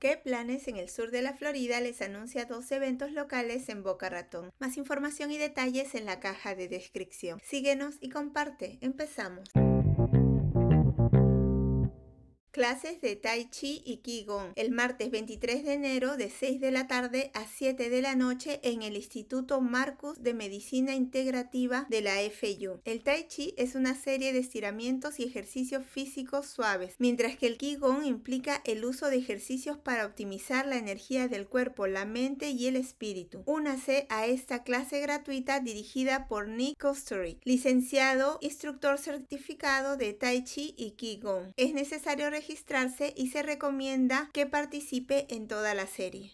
¿Qué planes en el sur de la Florida les anuncia dos eventos locales en Boca Ratón? Más información y detalles en la caja de descripción. Síguenos y comparte. Empezamos. Clases de Tai Chi y Qigong el martes 23 de enero de 6 de la tarde a 7 de la noche en el Instituto Marcus de Medicina Integrativa de la FU. El Tai Chi es una serie de estiramientos y ejercicios físicos suaves, mientras que el Qigong implica el uso de ejercicios para optimizar la energía del cuerpo, la mente y el espíritu. Únase a esta clase gratuita dirigida por Nick Kosterick, licenciado, instructor certificado de Tai Chi y Qigong. Es necesario registrarse y se recomienda que participe en toda la serie.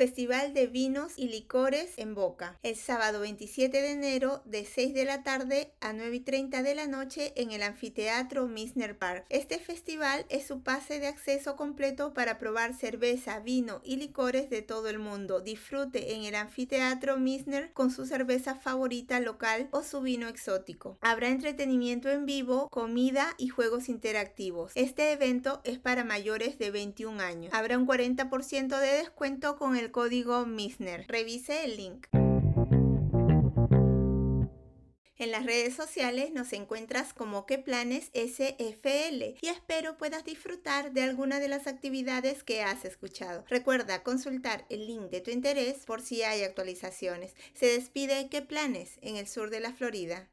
Festival de Vinos y Licores en Boca, el sábado 27 de enero de 6 de la tarde a 9 y 30 de la noche en el anfiteatro Misner Park. Este festival es su pase de acceso completo para probar cerveza, vino y licores de todo el mundo. Disfrute en el anfiteatro Misner con su cerveza favorita local o su vino exótico. Habrá entretenimiento en vivo, comida y juegos interactivos. Este evento es para mayores de 21 años. Habrá un 40% de descuento con código MISNER. Revise el link. En las redes sociales nos encuentras como que planes SFL y espero puedas disfrutar de alguna de las actividades que has escuchado. Recuerda consultar el link de tu interés por si hay actualizaciones. Se despide que planes en el sur de la Florida.